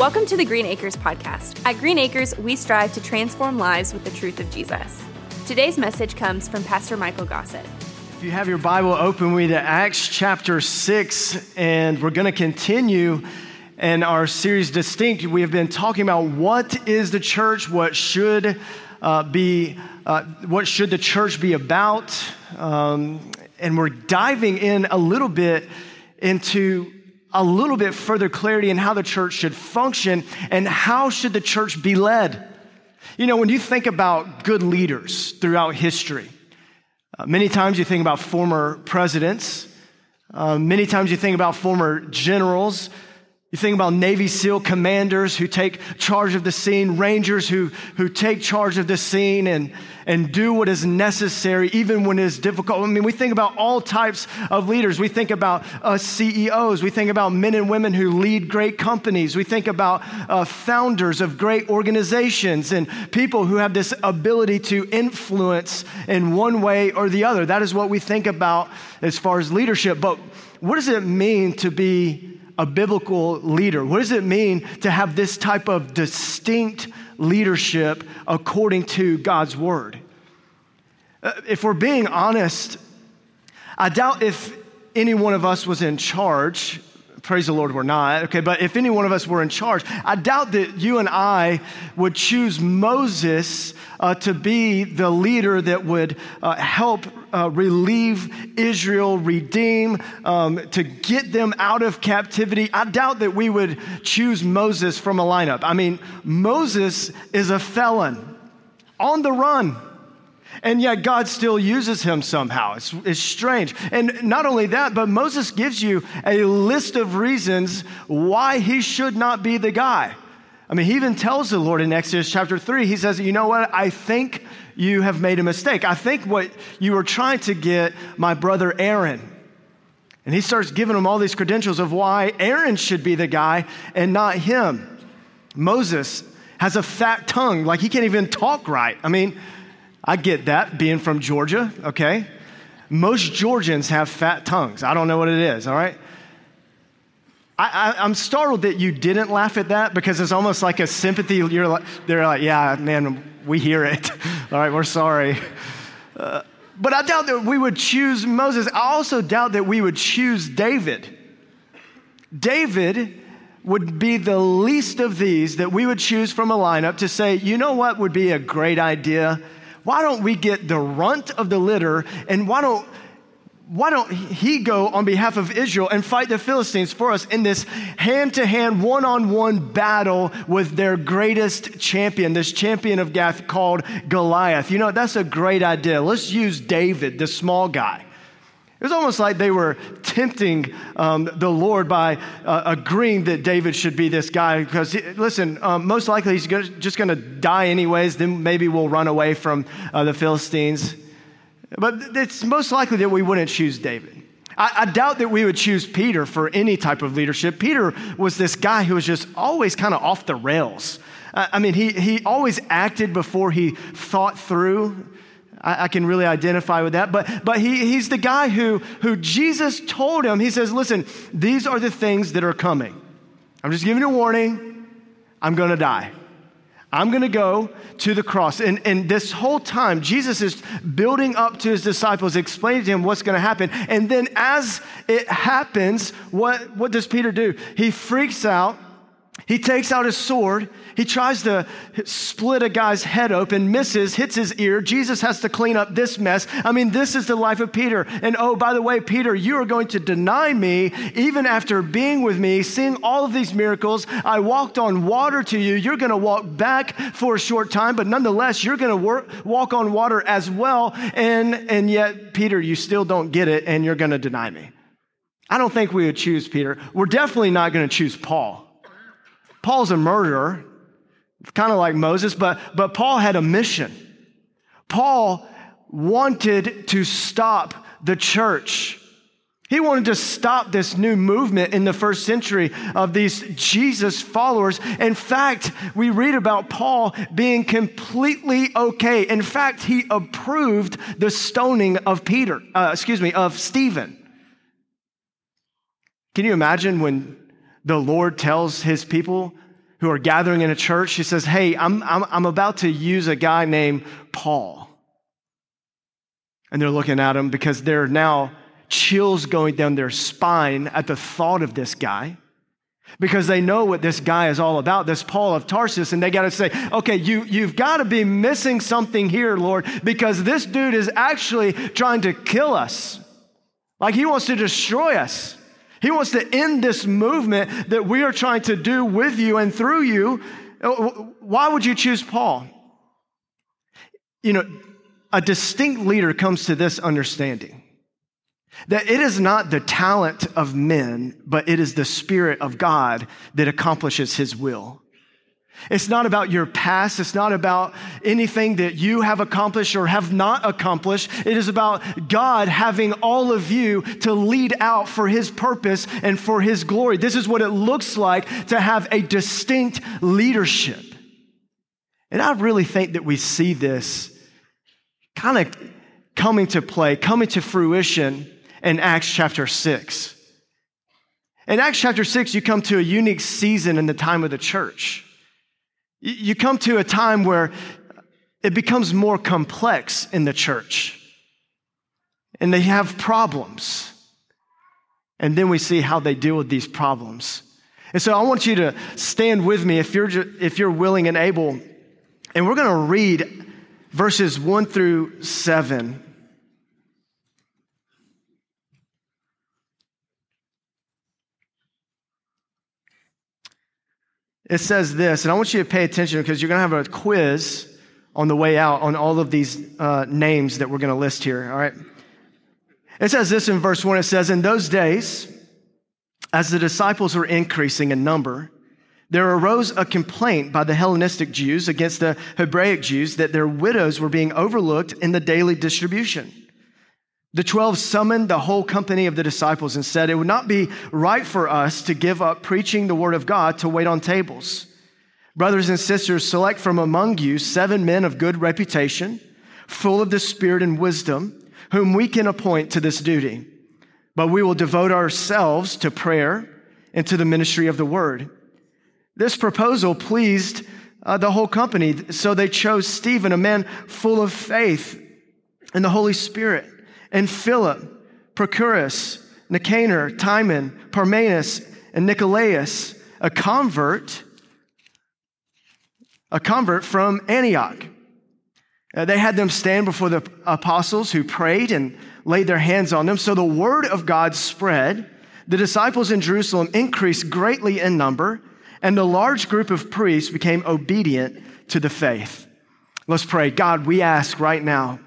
Welcome to the Green Acres podcast. At Green Acres, we strive to transform lives with the truth of Jesus. Today's message comes from Pastor Michael Gossett. If you have your Bible open, we to Acts chapter 6, and we're going to continue in our series Distinct. We have been talking about what is the church, what should uh, be, uh, what should the church be about, um, and we're diving in a little bit into a little bit further clarity in how the church should function and how should the church be led. You know, when you think about good leaders throughout history, uh, many times you think about former presidents, uh, many times you think about former generals, you think about Navy SEAL commanders who take charge of the scene, Rangers who, who take charge of the scene and, and do what is necessary, even when it is difficult. I mean, we think about all types of leaders. We think about uh, CEOs. We think about men and women who lead great companies. We think about uh, founders of great organizations and people who have this ability to influence in one way or the other. That is what we think about as far as leadership. But what does it mean to be a biblical leader? What does it mean to have this type of distinct leadership according to God's word? Uh, if we're being honest, I doubt if any one of us was in charge praise the Lord, we're not. Okay, but if any one of us were in charge, I doubt that you and I would choose Moses uh, to be the leader that would uh, help uh, relieve Israel, redeem, um, to get them out of captivity. I doubt that we would choose Moses from a lineup. I mean, Moses is a felon on the run. And yet God still uses him somehow. It's, it's strange. And not only that, but Moses gives you a list of reasons why he should not be the guy. I mean, he even tells the Lord in Exodus chapter 3, he says, You know what? I think you have made a mistake. I think what you were trying to get my brother Aaron. And he starts giving him all these credentials of why Aaron should be the guy and not him. Moses has a fat tongue, like he can't even talk right. I mean, I get that being from Georgia, okay? Most Georgians have fat tongues. I don't know what it is, all right? I, am startled that you didn't laugh at that because it's almost like a sympathy. You're like, they're like, yeah, man, we hear it. all right, we're sorry. Uh, but I doubt that we would choose Moses. I also doubt that we would choose David. David would be the least of these that we would choose from a lineup to say, you know what would be a great idea? Why don't we get the runt of the litter and why don't why don't he go on behalf of Israel and fight the Philistines for us in this hand to hand, one on one battle with their greatest champion, this champion of Gath called Goliath? You know, that's a great idea. Let's use David, the small guy. It was almost like they were tempting um, the Lord by uh, agreeing that David should be this guy. Because, listen, um, most likely he's gonna, just going to die anyways. Then maybe we'll run away from uh, the Philistines. But it's most likely that we wouldn't choose David. I, I, doubt that we would choose Peter for any type of leadership. Peter was this guy who was just always kind of off the rails. I mean, he, he always acted before he thought through I, I, can really identify with that. But, but he, he's the guy who, who Jesus told him, he says, listen, these are the things that are coming. I'm just giving you a warning. I'm going to die. I'm going to go to the cross. And, and this whole time, Jesus is building up to his disciples, explaining to him what's going to happen. And then as it happens, what, what does Peter do? He freaks out he takes out his sword. He tries to split a guy's head open, misses, hits his ear. Jesus has to clean up this mess. I mean, this is the life of Peter. And oh, by the way, Peter, you are going to deny me even after being with me, seeing all of these miracles. I walked on water to you. You're going to walk back for a short time, but nonetheless, you're going to walk on water as well. And, and yet, Peter, you still don't get it, and you're going to deny me. I don't think we would choose Peter. We're definitely not going to choose Paul. Paul's a murderer, kind of like Moses, but, but Paul had a mission. Paul wanted to stop the church. He wanted to stop this new movement in the first century of these Jesus followers. In fact, we read about Paul being completely okay. In fact, he approved the stoning of Peter, uh, excuse me, of Stephen. Can you imagine when the Lord tells his people who are gathering in a church. he says, Hey, I'm, I'm, I'm about to use a guy named Paul. And they're looking at him because they're now chills going down their spine at the thought of this guy because they know what this guy is all about, this Paul of Tarsus, and they got to say, okay, you, you've got to be missing something here, Lord, because this dude is actually trying to kill us. Like he wants to destroy us. He wants to end this movement that we are trying to do with you and through you. Oh, why would you choose Paul? You know, a distinct leader comes to this understanding that it is not the talent of men, but it is the Spirit of God that accomplishes His will. It's not about your past. It's not about anything that you have accomplished or have not accomplished. It is about God having all of you to lead out for His purpose and for His glory. This is what it looks like to have a distinct leadership. And I really think that we see this kind of coming to play, coming to fruition in Acts chapter 6. In Acts chapter 6, you come to a unique season in the time of the church. You come to a time where it becomes more complex in the church, and they have problems. And then we see how they deal with these problems. And so I want you to stand with me if you're, if you're willing and able. And we're going to read verses 1 through 7. It says this, and I want you to pay attention because you're going to have a quiz on the way out on all of these uh, names that we're going to list here, all right? It says this in verse 1 it says, In those days, as the disciples were increasing in number, there arose a complaint by the Hellenistic Jews against the Hebraic Jews that their widows were being overlooked in the daily distribution. The 12 summoned the whole company of the disciples and said, It would not be right for us to give up preaching the word of God to wait on tables. Brothers and sisters, select from among you seven men of good reputation, full of the Spirit and wisdom, whom we can appoint to this duty. But we will devote ourselves to prayer and to the ministry of the word. This proposal pleased uh, the whole company, so they chose Stephen, a man full of faith and the Holy Spirit, and Philip, Prochorus, Nicanor, Timon, Parmenas, and Nicolaus, a convert, a convert from Antioch. Uh, they had them stand before the apostles who prayed and laid their hands on them. So the word of God spread. The disciples in Jerusalem increased greatly in number and a large group of priests became obedient to the faith. Let's pray. God, we ask right now,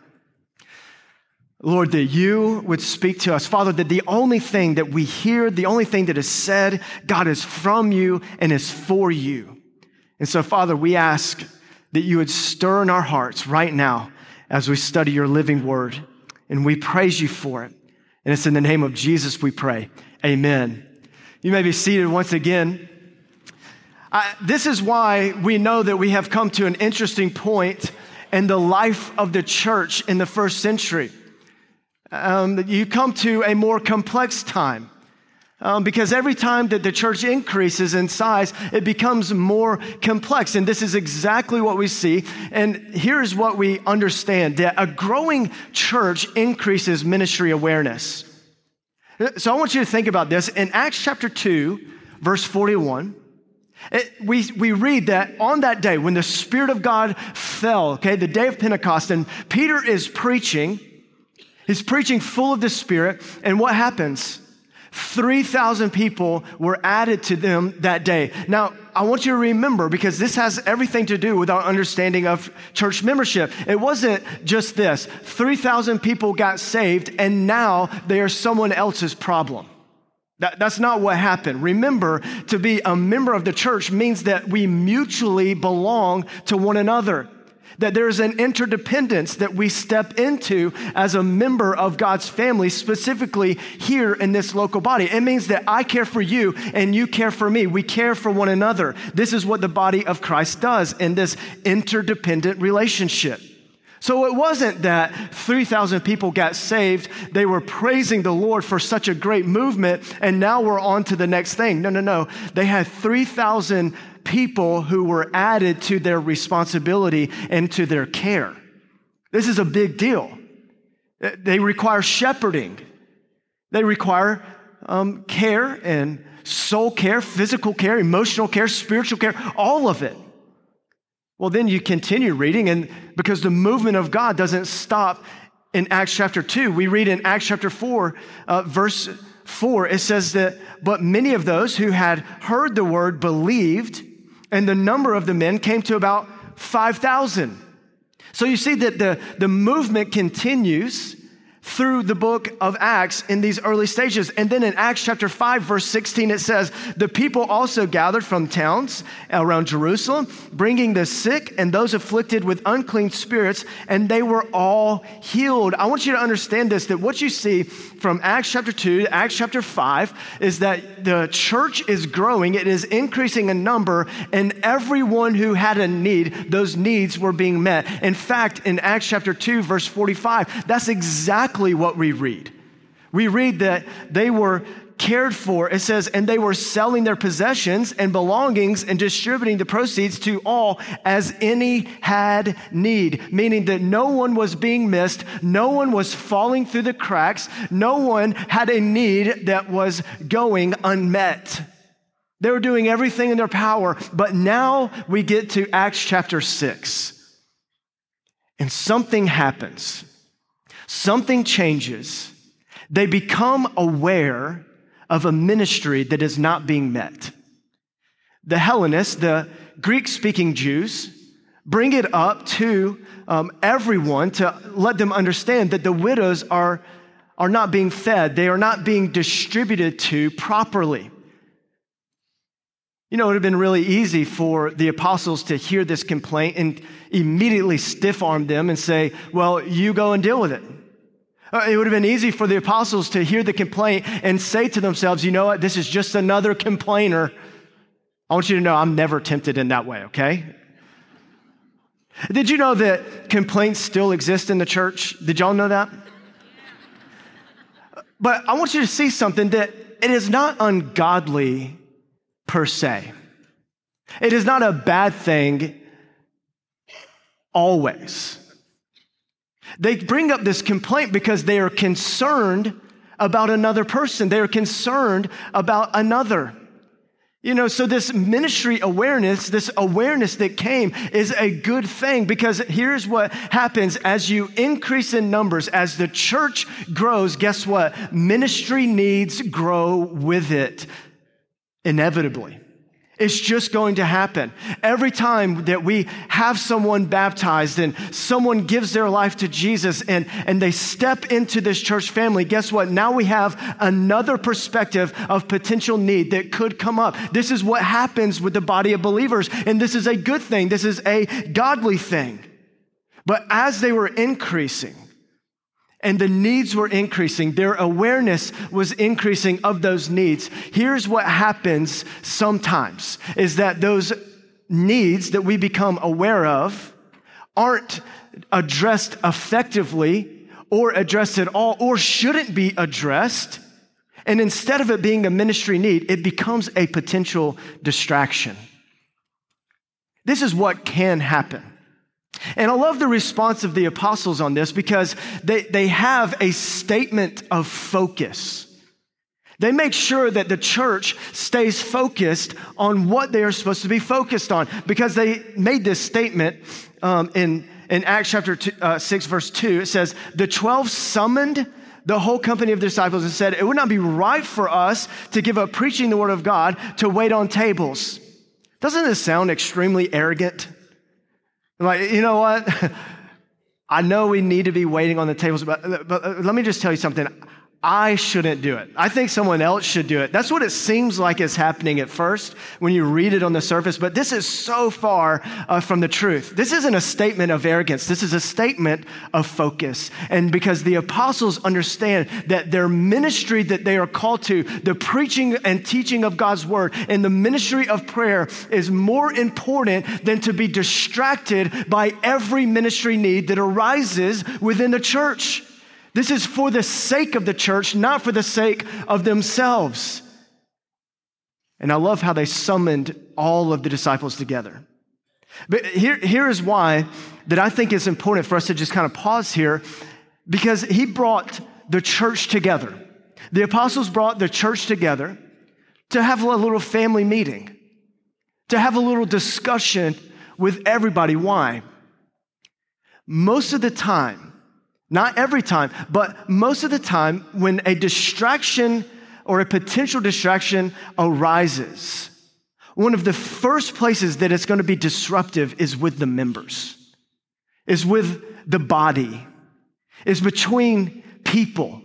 Lord, that you would speak to us. Father, that the only thing that we hear, the only thing that is said, God, is from you and is for you. And so, Father, we ask that you would stir in our hearts right now as we study your living word. And we praise you for it. And it's in the name of Jesus we pray. Amen. You may be seated once again. I, this is why we know that we have come to an interesting point in the life of the church in the first century. Um, you come to a more complex time. Um, because every time that the church increases in size, it becomes more complex. And this is exactly what we see. And here's what we understand that a growing church increases ministry awareness. So I want you to think about this. In Acts chapter 2, verse 41, it, we, we read that on that day when the Spirit of God fell, okay, the day of Pentecost, and Peter is preaching, he's preaching full of the Spirit, and what happens? 3,000 people were added to them that day. Now, I want you to remember because this has everything to do with our understanding of church membership. It wasn't just this 3,000 people got saved, and now they are someone else's problem. That, that's not what happened. Remember, to be a member of the church means that we mutually belong to one another. That there's an interdependence that we step into as a member of God's family, specifically here in this local body. It means that I care for you and you care for me. We care for one another. This is what the body of Christ does in this interdependent relationship. So it wasn't that 3,000 people got saved. They were praising the Lord for such a great movement, and now we're on to the next thing. No, no, no. They had 3,000 people who were added to their responsibility and to their care. This is a big deal. They require shepherding, they require um, care and soul care, physical care, emotional care, spiritual care, all of it. Well, then you continue reading, and because the movement of God doesn't stop in Acts chapter 2, we read in Acts chapter 4, uh, verse 4, it says that, but many of those who had heard the word believed, and the number of the men came to about 5,000. So you see that the, the movement continues through the book of Acts in these early stages. And then in Acts chapter 5, verse 16, it says, The people also gathered from towns around Jerusalem, bringing the sick and those afflicted with unclean spirits, and they were all healed. I want you to understand this that what you see from Acts chapter 2 to Acts chapter 5 is that the church is growing, it is increasing in number, and everyone who had a need, those needs were being met. In fact, in Acts chapter 2, verse 45, that's exactly exactly what we read. We read that they were cared for. It says, and they were selling their possessions and belongings and distributing the proceeds to all as any had need, meaning that no one was being missed, no one was falling through the cracks, no one had a need that was going unmet. They were doing everything in their power, but now we get to Acts chapter 6. And something happens something changes. They become aware of a ministry that is not being met. The Hellenists, the Greek speaking Jews, bring it up to um, everyone to let them understand that the widows are, are not being fed, they are not being distributed to properly. You know, it would have been really easy for the apostles to hear this complaint and immediately stiff arm them and say, Well, you go and deal with it. Uh, it would have been easy for the apostles to hear the complaint and say to themselves, you know what, this is just another complainer. I want you to know I'm never tempted in that way, okay? Did you know that complaints still exist in the church? Did y'all know that? But I want you to see something that it is not ungodly per se. It is not a bad thing always. They bring up this complaint because they are concerned about another person. They are concerned about another. You know, so this ministry awareness, this awareness that came is a good thing because here's what happens as you increase in numbers, as the church grows, guess what? Ministry needs grow with it inevitably. It's just going to happen. Every time that we have someone baptized and someone gives their life to Jesus and, and they step into this church family, guess what? Now we have another perspective of potential need that could come up. This is what happens with the body of believers, and this is a good thing. This is a godly thing. But as they were increasing, and the needs were increasing. Their awareness was increasing of those needs. Here's what happens sometimes is that those needs that we become aware of aren't addressed effectively or addressed at all or shouldn't be addressed. And instead of it being a ministry need, it becomes a potential distraction. This is what can happen. And I love the response of the apostles on this because they, they have a statement of focus. They make sure that the church stays focused on what they are supposed to be focused on because they made this statement um, in, in Acts chapter two, uh, 6, verse 2. It says, The 12 summoned the whole company of disciples and said, It would not be right for us to give up preaching the word of God to wait on tables. Doesn't this sound extremely arrogant? Like, you know what? I know we need to be waiting on the tables, but, but let me just tell you something. I shouldn't do it. I think someone else should do it. That's what it seems like is happening at first when you read it on the surface, but this is so far uh, from the truth. This isn't a statement of arrogance, this is a statement of focus. And because the apostles understand that their ministry that they are called to, the preaching and teaching of God's word, and the ministry of prayer is more important than to be distracted by every ministry need that arises within the church. This is for the sake of the church, not for the sake of themselves. And I love how they summoned all of the disciples together. But here, here is why that I think it's important for us to just kind of pause here because he brought the church together. The apostles brought the church together to have a little family meeting, to have a little discussion with everybody. Why? Most of the time, not every time, but most of the time, when a distraction or a potential distraction arises, one of the first places that it's going to be disruptive is with the members, is with the body, is between people.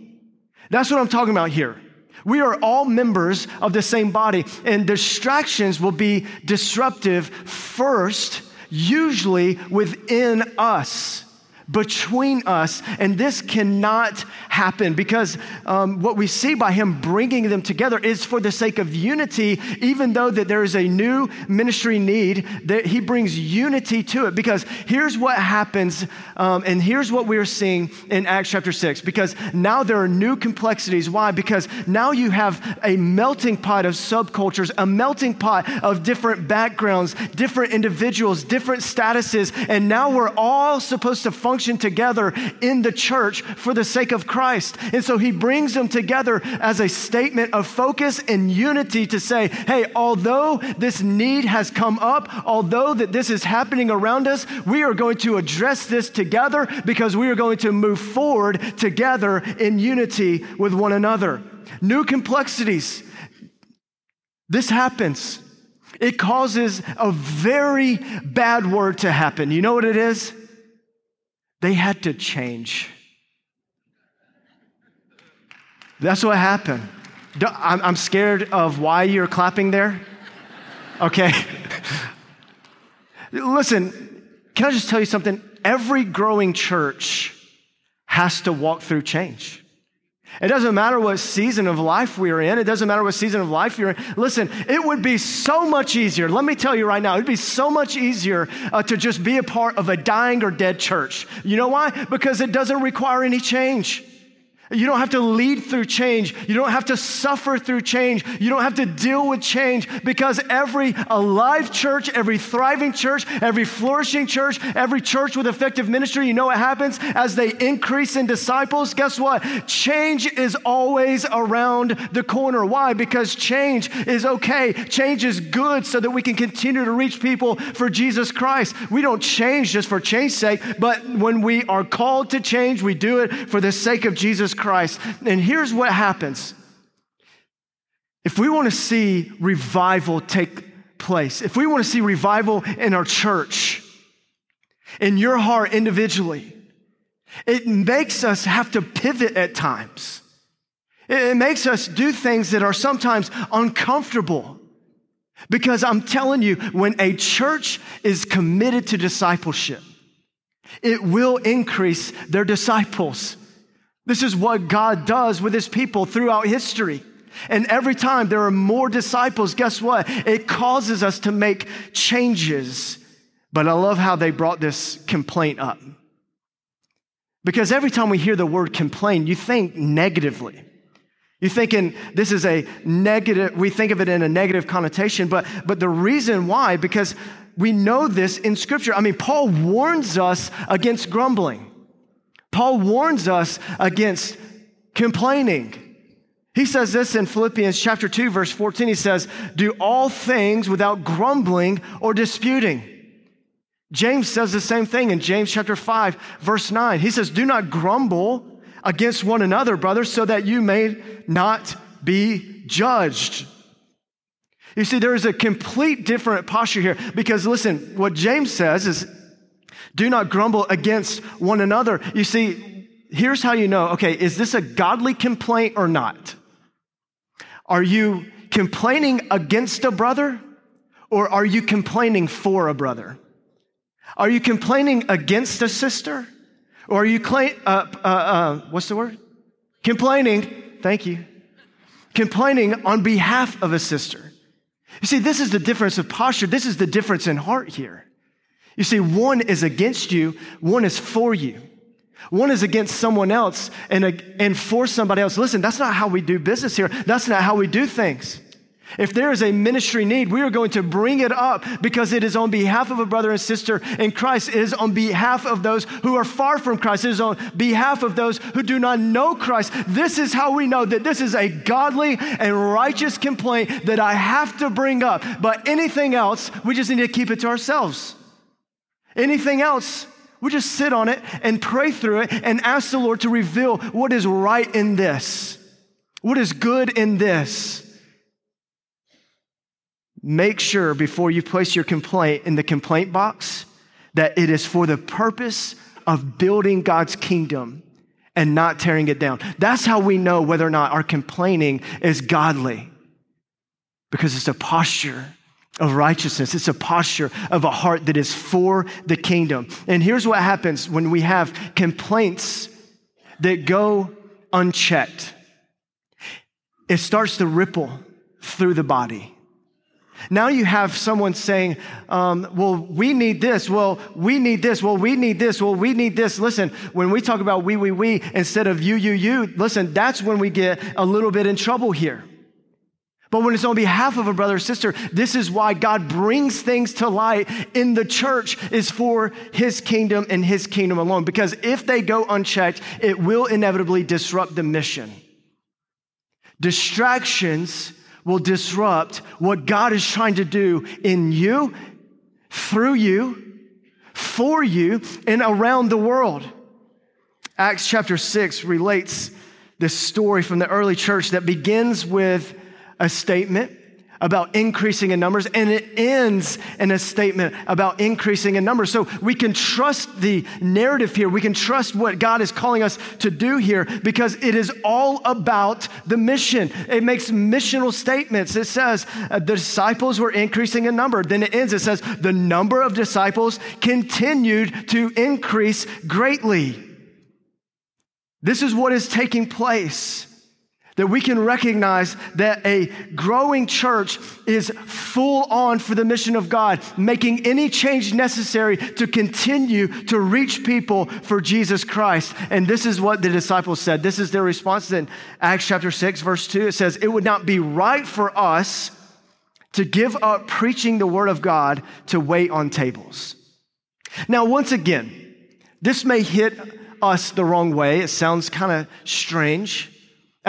That's what I'm talking about here. We are all members of the same body, and distractions will be disruptive first, usually within us between us. And this cannot happen because um, what we see by him bringing them together is for the sake of unity, even though that there is a new ministry need, that he brings unity to it. Because here's what happens, um, and here's what we're seeing in Acts chapter 6. Because now there are new complexities. Why? Because now you have a melting pot of subcultures, a melting pot of different backgrounds, different individuals, different statuses, and now we're all supposed to function function together in the church for the sake of Christ. And so he brings them together as a statement of focus and unity to say, hey, although this need has come up, although that this is happening around us, we are going to address this together because we are going to move forward together in unity with one another. New complexities. This happens. It causes a very bad word to happen. You know what it is? They had to change. That's what happened. I'm scared of why you're clapping there. Okay. Listen, can I just tell you something? Every growing church has to walk through change. It doesn't matter what season of life we're in. It doesn't matter what season of life you're in. Listen, it would be so much easier. Let me tell you right now, it'd be so much easier uh, to just be a part of a dying or dead church. You know why? Because it doesn't require any change. You don't have to lead through change. You don't have to suffer through change. You don't have to deal with change because every alive church, every thriving church, every flourishing church, every church with effective ministry, you know what happens as they increase in disciples? Guess what? Change is always around the corner. Why? Because change is okay. Change is good so that we can continue to reach people for Jesus Christ. We don't change just for change's sake, but when we are called to change, we do it for the sake of Jesus Christ. And here's what happens if we want to see revival take place, if we want to see revival in our church, in your heart individually, it makes us have to pivot at times. It makes us do things that are sometimes uncomfortable. Because I'm telling you, when a church is committed to discipleship, it will increase their disciples. This is what God does with his people throughout history. And every time there are more disciples, guess what? It causes us to make changes. But I love how they brought this complaint up. Because every time we hear the word complain, you think negatively. You're thinking this is a negative, we think of it in a negative connotation, but, but the reason why, because we know this in Scripture. I mean, Paul warns us against grumbling. Paul warns us against complaining. He says this in Philippians chapter 2 verse 14 he says, "Do all things without grumbling or disputing." James says the same thing in James chapter 5 verse 9. He says, "Do not grumble against one another, brothers, so that you may not be judged." You see, there is a complete different posture here because listen, what James says is do not grumble against one another. You see, here's how you know okay, is this a godly complaint or not? Are you complaining against a brother or are you complaining for a brother? Are you complaining against a sister? Or are you, claim, uh, uh, uh, what's the word? Complaining, thank you. Complaining on behalf of a sister. You see, this is the difference of posture. This is the difference in heart here. You see, one is against you, one is for you. One is against someone else and, and for somebody else. Listen, that's not how we do business here. That's not how we do things. If there is a ministry need, we are going to bring it up because it is on behalf of a brother and sister in Christ. It is on behalf of those who are far from Christ. It is on behalf of those who do not know Christ. This is how we know that this is a godly and righteous complaint that I have to bring up. But anything else, we just need to keep it to ourselves. Anything else, we just sit on it and pray through it and ask the Lord to reveal what is right in this, what is good in this. Make sure before you place your complaint in the complaint box that it is for the purpose of building God's kingdom and not tearing it down. That's how we know whether or not our complaining is godly because it's a posture of righteousness. It's a posture of a heart that is for the kingdom. And here's what happens when we have complaints that go unchecked it starts to ripple through the body. Now you have someone saying, um, Well, we need this. Well, we need this. Well, we need this. Well, we need this. Listen, when we talk about we, we, we instead of you, you, you, listen, that's when we get a little bit in trouble here. But when it's on behalf of a brother or sister, this is why God brings things to light in the church is for his kingdom and his kingdom alone. Because if they go unchecked, it will inevitably disrupt the mission. Distractions will disrupt what God is trying to do in you, through you, for you, and around the world. Acts chapter 6 relates this story from the early church that begins with a statement about increasing in numbers, and it ends in a statement about increasing in numbers. So we can trust the narrative here. We can trust what God is calling us to do here because it is all about the mission. It makes missional statements. It says uh, the disciples were increasing in number. Then it ends, it says the number of disciples continued to increase greatly. This is what is taking place that we can recognize that a growing church is full on for the mission of God, making any change necessary to continue to reach people for Jesus Christ. And this is what the disciples said. This is their response in Acts chapter 6, verse 2. It says, It would not be right for us to give up preaching the word of God to wait on tables. Now, once again, this may hit us the wrong way. It sounds kind of strange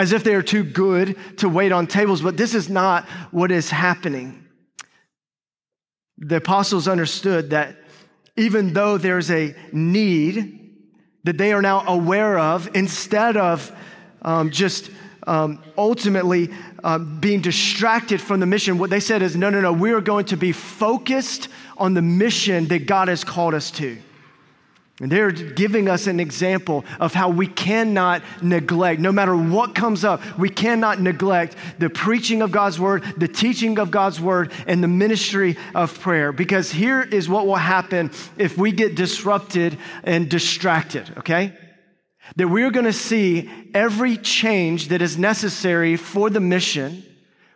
as if they are too good to wait on tables, but this is not what is happening. The apostles understood that even though there's a need that they are now aware of, instead of um, just um, ultimately um, being distracted from the mission, what they said is no, no, no, we are going to be focused on the mission that God has called us to. And they're giving us an example of how we cannot neglect, no matter what comes up, we cannot neglect the preaching of God's word, the teaching of God's word, and the ministry of prayer. Because here is what will happen if we get disrupted and distracted, okay? That we're gonna see every change that is necessary for the mission,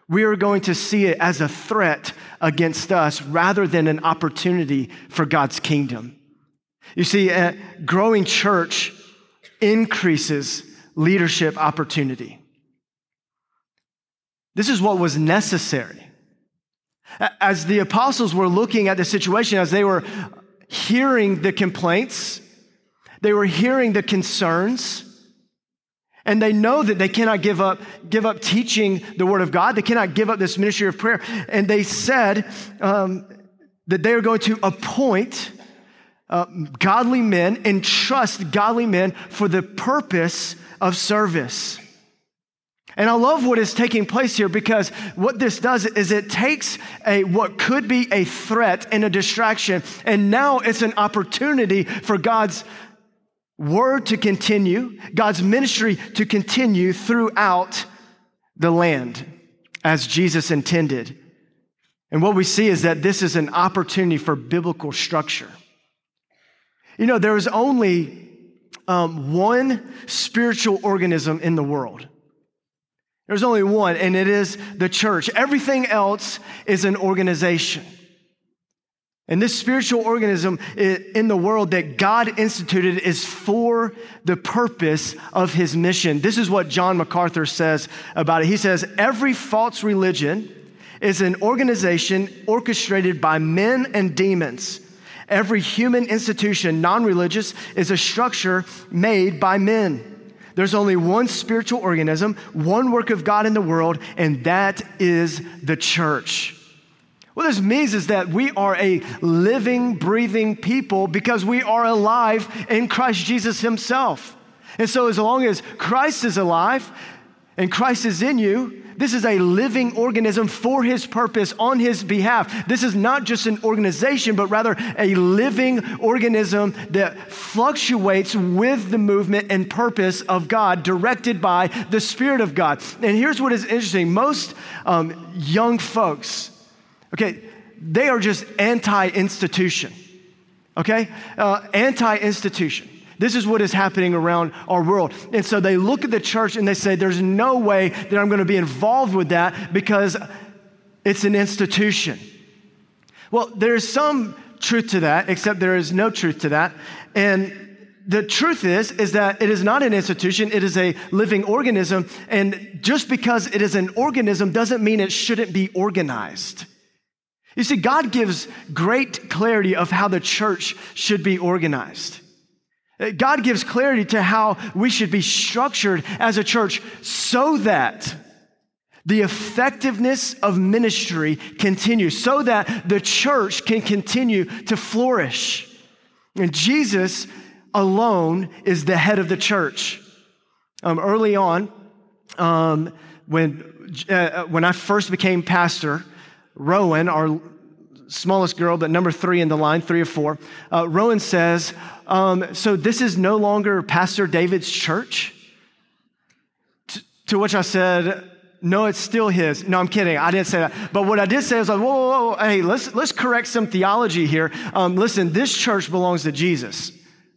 we are going to see it as a threat against us rather than an opportunity for God's kingdom. You see, a growing church increases leadership opportunity. This is what was necessary. As the apostles were looking at the situation, as they were hearing the complaints, they were hearing the concerns, and they know that they cannot give up, give up teaching the word of God. They cannot give up this ministry of prayer. And they said um, that they are going to appoint uh, godly men and trust godly men for the purpose of service. And I love what is taking place here because what this does is it takes a what could be a threat and a distraction, and now it's an opportunity for God's word to continue, God's ministry to continue throughout the land as Jesus intended. And what we see is that this is an opportunity for biblical structure. You know, there is only um, one spiritual organism in the world. There's only one, and it is the church. Everything else is an organization. And this spiritual organism in the world that God instituted is for the purpose of his mission. This is what John MacArthur says about it. He says, Every false religion is an organization orchestrated by men and demons. Every human institution, non religious, is a structure made by men. There's only one spiritual organism, one work of God in the world, and that is the church. What this means is that we are a living, breathing people because we are alive in Christ Jesus Himself. And so, as long as Christ is alive and Christ is in you, this is a living organism for his purpose on his behalf. This is not just an organization, but rather a living organism that fluctuates with the movement and purpose of God, directed by the Spirit of God. And here's what is interesting most um, young folks, Okay, they are just anti institution. Okay? Uh, anti institution. This is what is happening around our world. And so they look at the church and they say, There's no way that I'm going to be involved with that because it's an institution. Well, there's some truth to that, except there is no truth to that. And the truth is is that it is not an institution it is a living organism and just because it is an organism doesn't mean it shouldn't be organized you see, God gives great clarity of how the church should be organized. Uh, God gives clarity to how we should be structured as a church so that the effectiveness of ministry continues, so that the church can continue to flourish. And Jesus alone is the head of the church. Um, early on, um, when, uh, when I first became pastor, Rowan, our smallest girl, but number three in the line, three or four, uh, Rowan says, um, So this is no longer Pastor David's church? T- to which I said, no, it's still his. No, I'm kidding. I didn't say that. But what I did say was like, whoa, whoa, whoa, hey, let's, let's correct some theology here. Um, listen, this church belongs to Jesus.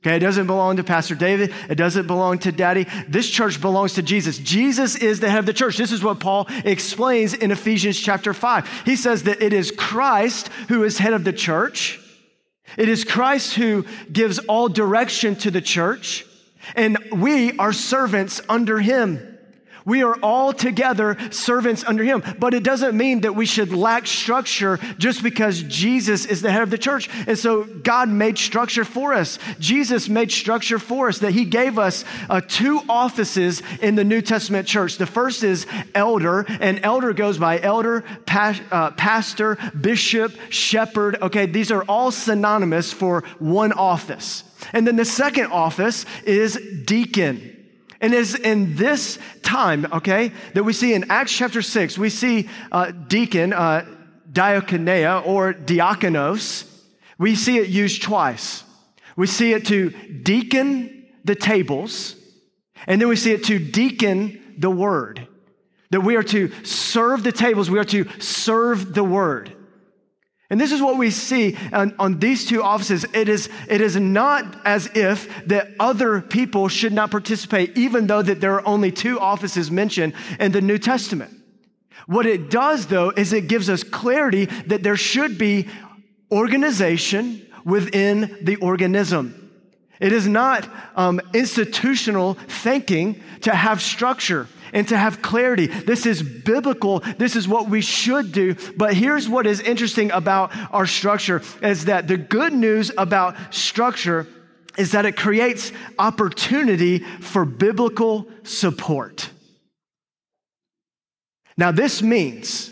Okay, it doesn't belong to Pastor David. It doesn't belong to Daddy. This church belongs to Jesus. Jesus is the head of the church. This is what Paul explains in Ephesians chapter 5. He says that it is Christ who is head of the church. It is Christ who gives all direction to the church, and we are servants under him. We are all together servants under him. But it doesn't mean that we should lack structure just because Jesus is the head of the church. And so God made structure for us. Jesus made structure for us that he gave us uh, two offices in the New Testament church. The first is elder, and elder goes by elder, pas- uh, pastor, bishop, shepherd. Okay, these are all synonymous for one office. And then the second office is deacon. And it's in this time, okay, that we see in Acts chapter 6, we see uh, deacon, uh, diakonia or diakonos. We see it used twice. We see it to deacon the tables, and then we see it to deacon the word. That we are to serve the tables, we are to serve the word. And this is what we see on, on, these two offices. It is, it is not as if that other people should not participate, even though that there are only two offices mentioned in the New Testament. What it does, though, is it gives us clarity that there should be organization within the organism. It is not um, institutional thinking to have structure and to have clarity. This is biblical. This is what we should do. But here's what is interesting about our structure is that the good news about structure is that it creates opportunity for biblical support. Now, this means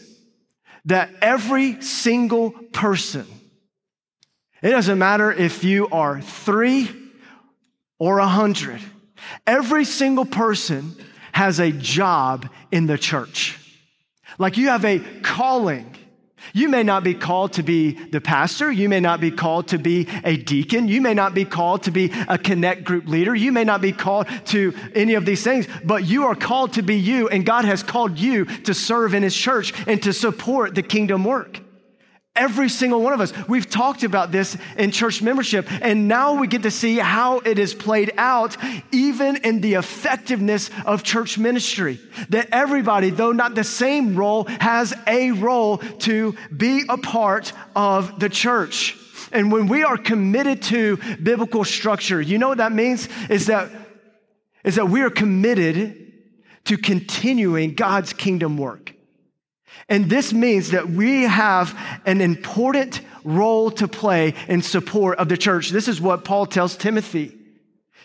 that every single person, it doesn't matter if you are three or a hundred, every single person has a job in the church. Like you have a calling You may not be called to be the pastor. You may not be called to be a deacon. You may not be called to be a connect group leader. You may not be called to any of these things, but you are called to be you, and God has called you to serve in His church and to support the kingdom work. Every single one of us. We've talked about this in church membership, and now we get to see how it is played out, even in the effectiveness of church ministry. That everybody, though not the same role, has a role to be a part of the church. And when we are committed to biblical structure, you know what that means? Is that, is that we are committed to continuing God's kingdom work. And this means that we have an important role to play in support of the church. This is what Paul tells Timothy.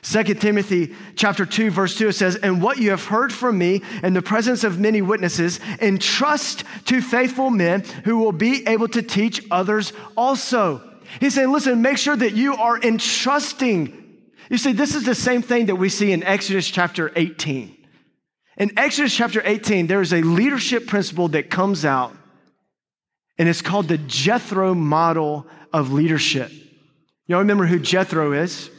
2 Timothy chapter 2 verse 2 it says, "And what you have heard from me in the presence of many witnesses, entrust to faithful men who will be able to teach others also." He's saying, "Listen, make sure that you are entrusting." You see, this is the same thing that we see in Exodus chapter 18. In Exodus chapter 18, there is a leadership principle that comes out, and it's called the Jethro model of leadership. Y'all remember who Jethro is?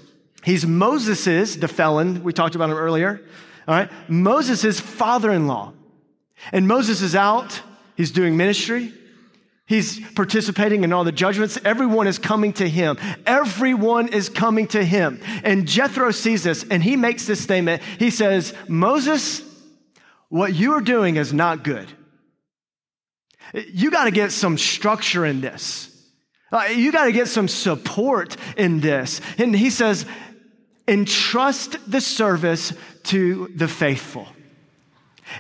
He's Moses's, the felon, we talked about him earlier, all right? Moses's father in law. And Moses is out, he's doing ministry, He's participating in all the judgments. Everyone is coming to him. Everyone is coming to him. And Jethro sees this and he makes this statement. He says, Moses, what you are doing is not good. You got to get some structure in this. Uh, you got to get some support in this. And he says, entrust the service to the faithful.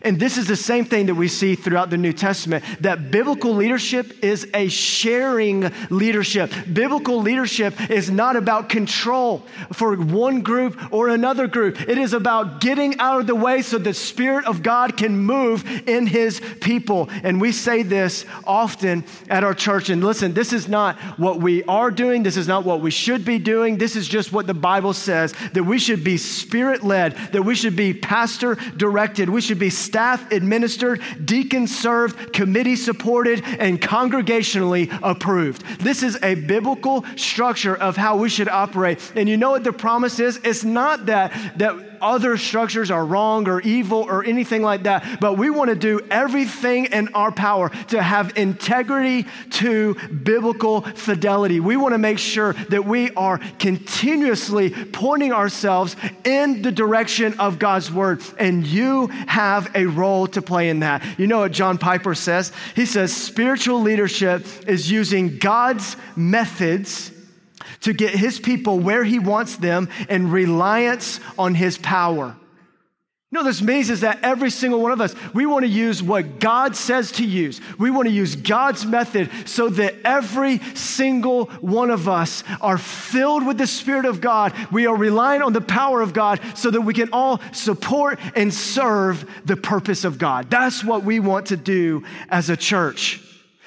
And this is the same thing that we see throughout the New Testament that biblical leadership is a sharing leadership. Biblical leadership is not about control for one group or another group, it is about getting out of the way so the Spirit of God can move in His people. And we say this often at our church. And listen, this is not what we are doing, this is not what we should be doing. This is just what the Bible says that we should be Spirit led, that we should be pastor directed, we should be staff administered, deacon served, committee supported, and congregationally approved. This is a biblical structure of how we should operate. And you know what the promise is? It's not that, that other structures are wrong or evil or anything like that, but we want to do everything in our power to have integrity to biblical fidelity. We want to make sure that we are continuously pointing ourselves in the direction of God's word, and you have a role to play in that. You know what John Piper says? He says, spiritual leadership is using God's methods to get his people where he wants them in reliance on his power. You know, this means is that every single one of us, we want to use what God says to use. We want to use God's method so that every single one of us are filled with the Spirit of God. We are relying on the power of God so that we can all support and serve the purpose of God. That's what we want to do as a church.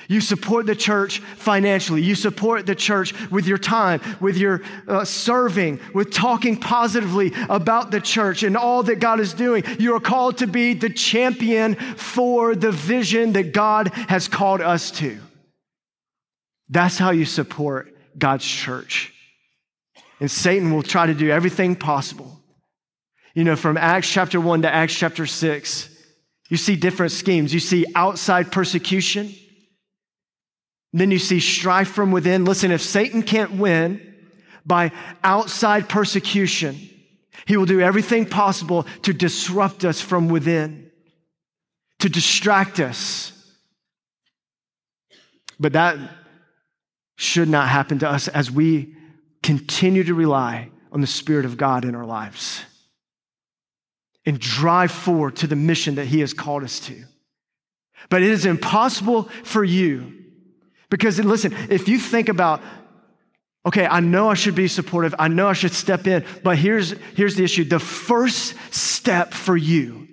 You support the church financially. You support the church with your time, with your uh, serving, with talking positively about the church and all that God is doing. You are called to be the champion for the vision that God has called us to. That's how you support God's church. And Satan will try to do everything possible. You know, from Acts chapter 1 to Acts chapter 6, you see different schemes. You see outside persecution. Then you see strife from within. Listen, if Satan can't win by outside persecution, he will do everything possible to disrupt us from within, to distract us. But that should not happen to us as we continue to rely on the Spirit of God in our lives and drive forward to the mission that He has called us to. But it is impossible for you because listen, if you think about, okay, I know I should be supportive, I know I should step in, but here's, here's the issue the first step for you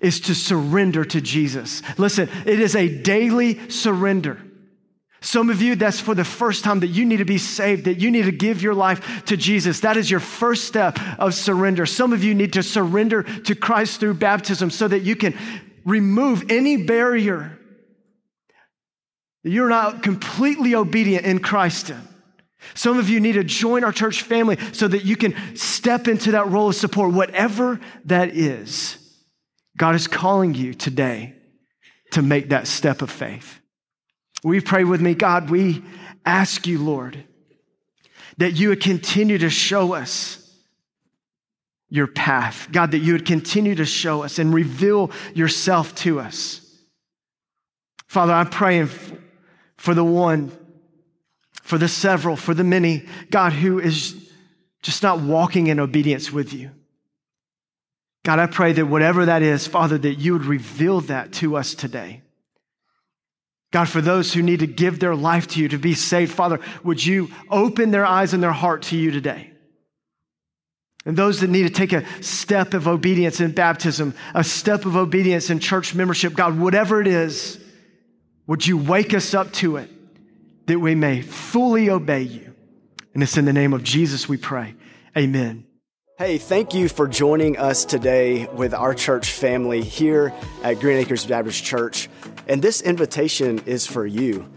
is to surrender to Jesus. Listen, it is a daily surrender. Some of you, that's for the first time that you need to be saved, that you need to give your life to Jesus. That is your first step of surrender. Some of you need to surrender to Christ through baptism so that you can remove any barrier You're not completely obedient in Christ. Some of you need to join our church family so that you can step into that role of support, whatever that is. God is calling you today to make that step of faith. We pray with me, God, we ask you, Lord, that you would continue to show us your path. God, that you would continue to show us and reveal yourself to us. Father, I'm praying for the one, for the several, for the many, God, who is just not walking in obedience with you. God, I pray that whatever that is, Father, that you would reveal that to us today. God, for those who need to give their life to you to be saved, Father, would you open their eyes and their heart to you today? And those that need to take a step of obedience in baptism, a step of obedience in church membership, God, whatever it is, would you wake us up to it that we may fully obey you? And it's in the name of Jesus we pray. Amen. Hey, thank you for joining us today with our church family here at Green Acres Baptist Church. And this invitation is for you.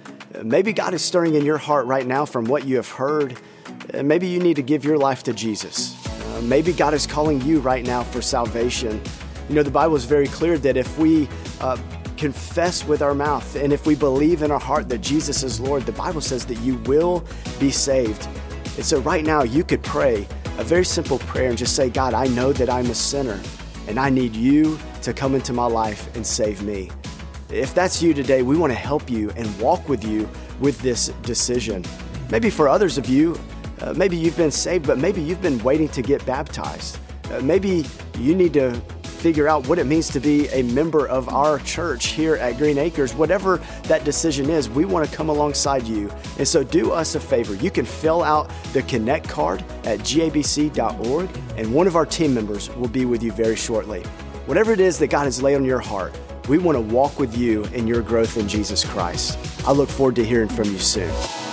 Maybe God is stirring in your heart right now from what you have heard. Maybe you need to give your life to Jesus. Uh, maybe God is calling you right now for salvation. You know, the Bible is very clear that if we uh, confess with our mouth and if we believe in our heart that Jesus is Lord, the Bible says that you will be saved. And so, right now, you could pray a very simple prayer and just say, God, I know that I'm a sinner and I need you to come into my life and save me. If that's you today, we want to help you and walk with you with this decision. Maybe for others of you, uh, maybe you've been saved, but maybe you've been waiting to get baptized. Uh, maybe you need to figure out what it means to be a member of our church here at Green Acres. Whatever that decision is, we want to come alongside you. And so do us a favor. You can fill out the Connect card at gabc.org, and one of our team members will be with you very shortly. Whatever it is that God has laid on your heart, we want to walk with you in your growth in Jesus Christ. I look forward to hearing from you soon.